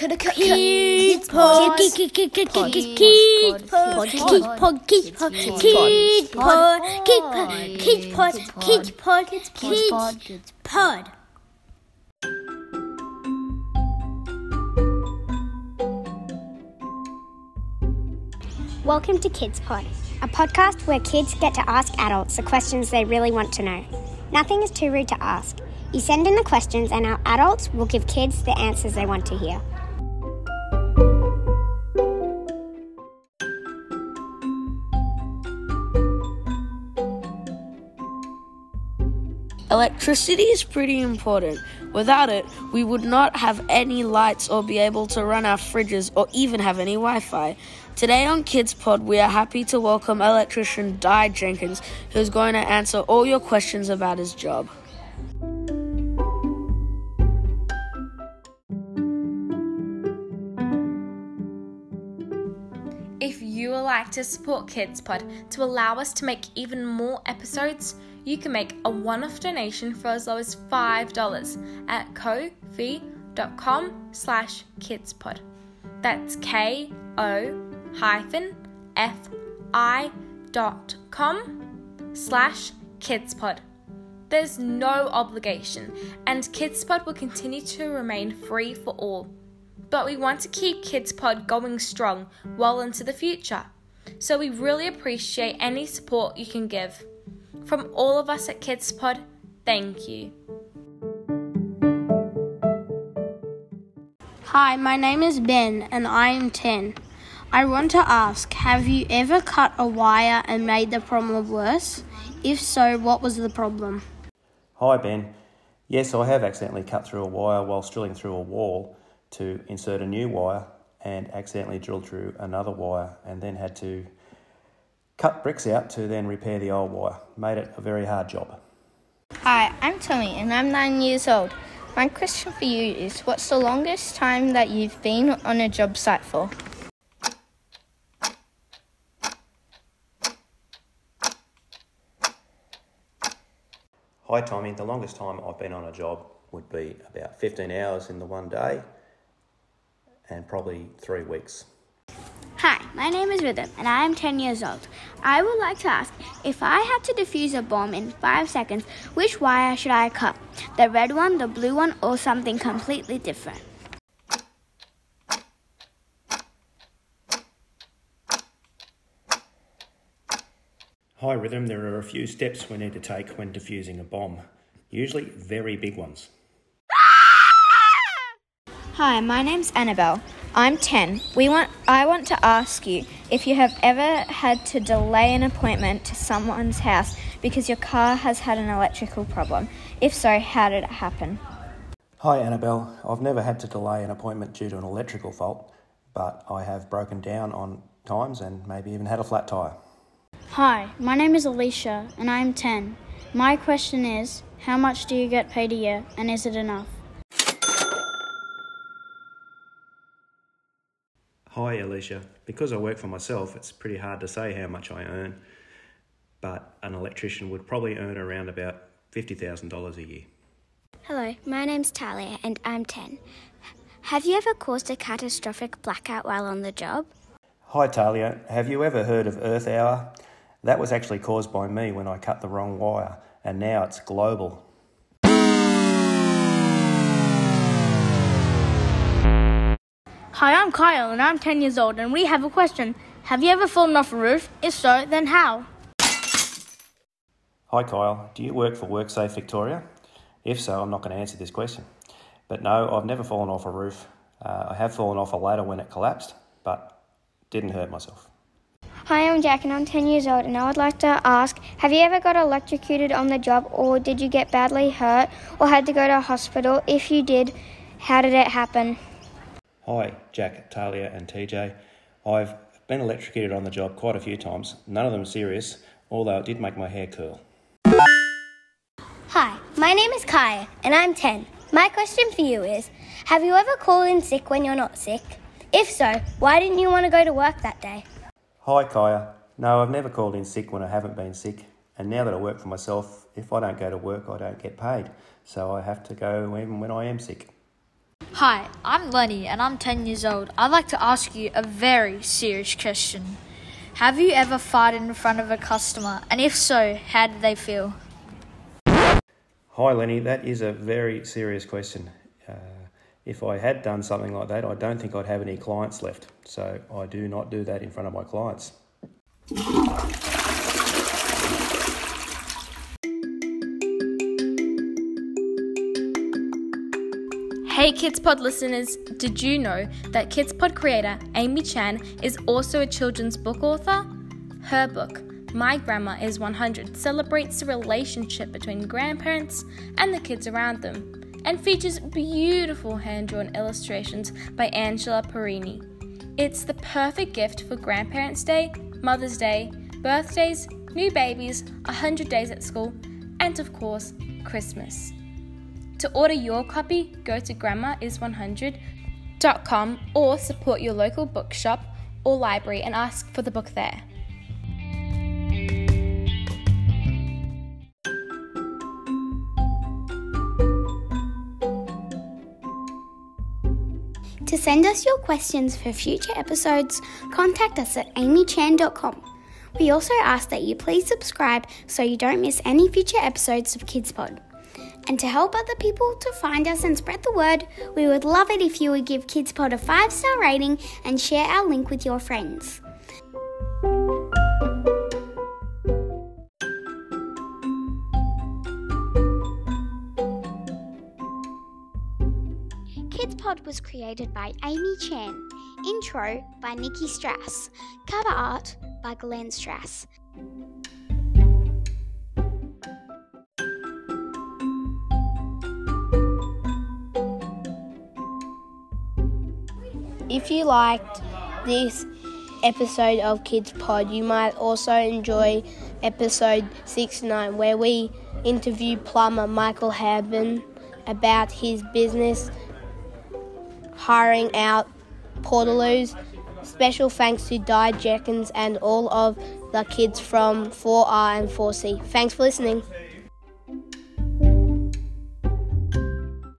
Kids Pod. Kids Pod. Kids Pod. Kids Pod. Kids Pod. Kids Pod. Kids Pod. Kids Pod. Pod. Welcome to Kids Pod, a podcast where kids get to ask adults the questions they really want to know. Nothing is too rude to ask. You send in the questions, and our adults will give kids the answers they want to hear. Electricity is pretty important. Without it, we would not have any lights or be able to run our fridges or even have any Wi Fi. Today on Kids Pod, we are happy to welcome electrician Di Jenkins, who's going to answer all your questions about his job. If you would like to support Kids Pod to allow us to make even more episodes, you can make a one-off donation for as low as $5 at ko-fi.com slash kidspod. That's K-O hyphen F-I dot com slash kidspod. There's no obligation, and KidsPod will continue to remain free for all. But we want to keep KidsPod going strong well into the future. So we really appreciate any support you can give. From all of us at KidsPod, thank you. Hi, my name is Ben and I am 10. I want to ask Have you ever cut a wire and made the problem worse? If so, what was the problem? Hi Ben. Yes, I have accidentally cut through a wire whilst drilling through a wall to insert a new wire and accidentally drilled through another wire and then had to cut bricks out to then repair the old wire. Made it a very hard job. Hi, I'm Tommy and I'm nine years old. My question for you is what's the longest time that you've been on a job site for? Hi Tommy, the longest time I've been on a job would be about 15 hours in the one day and probably three weeks. Hi, my name is Rhythm and I am 10 years old. I would like to ask if I had to defuse a bomb in 5 seconds, which wire should I cut? The red one, the blue one, or something completely different? Hi Rhythm, there are a few steps we need to take when defusing a bomb, usually very big ones. Hi, my name's Annabelle. I'm 10. We want I want to ask you if you have ever had to delay an appointment to someone's house because your car has had an electrical problem. If so, how did it happen? Hi Annabelle, I've never had to delay an appointment due to an electrical fault, but I have broken down on times and maybe even had a flat tyre. Hi, my name is Alicia and I am 10. My question is How much do you get paid a year and is it enough? Hi Alicia, because I work for myself, it's pretty hard to say how much I earn, but an electrician would probably earn around about $50,000 a year. Hello, my name's Talia and I'm 10. Have you ever caused a catastrophic blackout while on the job? Hi Talia, have you ever heard of Earth Hour? That was actually caused by me when I cut the wrong wire, and now it's global. Hi, I'm Kyle and I'm 10 years old and we have a question. Have you ever fallen off a roof? If so, then how? Hi Kyle, do you work for WorkSafe Victoria? If so, I'm not going to answer this question. But no, I've never fallen off a roof. Uh, I have fallen off a ladder when it collapsed, but didn't hurt myself. Hi, I'm Jack and I'm 10 years old and I would like to ask Have you ever got electrocuted on the job or did you get badly hurt or had to go to a hospital? If you did, how did it happen? Hi, Jack, Talia, and TJ. I've been electrocuted on the job quite a few times, none of them serious, although it did make my hair curl. Hi, my name is Kaya and I'm 10. My question for you is Have you ever called in sick when you're not sick? If so, why didn't you want to go to work that day? Hi, Kaya. No, I've never called in sick when I haven't been sick, and now that I work for myself, if I don't go to work, I don't get paid, so I have to go even when I am sick. Hi, I'm Lenny and I'm 10 years old. I'd like to ask you a very serious question. Have you ever farted in front of a customer? And if so, how did they feel? Hi, Lenny. That is a very serious question. Uh, if I had done something like that, I don't think I'd have any clients left. So I do not do that in front of my clients. Hey KidsPod listeners, did you know that KidsPod creator Amy Chan is also a children's book author? Her book, My Grandma is 100, celebrates the relationship between grandparents and the kids around them and features beautiful hand drawn illustrations by Angela Perini. It's the perfect gift for Grandparents' Day, Mother's Day, birthdays, new babies, 100 days at school, and of course, Christmas. To order your copy, go to grandmais100.com or support your local bookshop or library and ask for the book there. To send us your questions for future episodes, contact us at amychan.com. We also ask that you please subscribe so you don't miss any future episodes of Kids Pod. And to help other people to find us and spread the word, we would love it if you would give KidsPod a 5 star rating and share our link with your friends. KidsPod was created by Amy Chan. Intro by Nikki Strass. Cover art by Glenn Strass. If you liked this episode of Kids Pod, you might also enjoy episode 69, where we interview plumber Michael Haben about his business hiring out portaloos. Special thanks to Di Jenkins and all of the kids from 4R and 4C. Thanks for listening.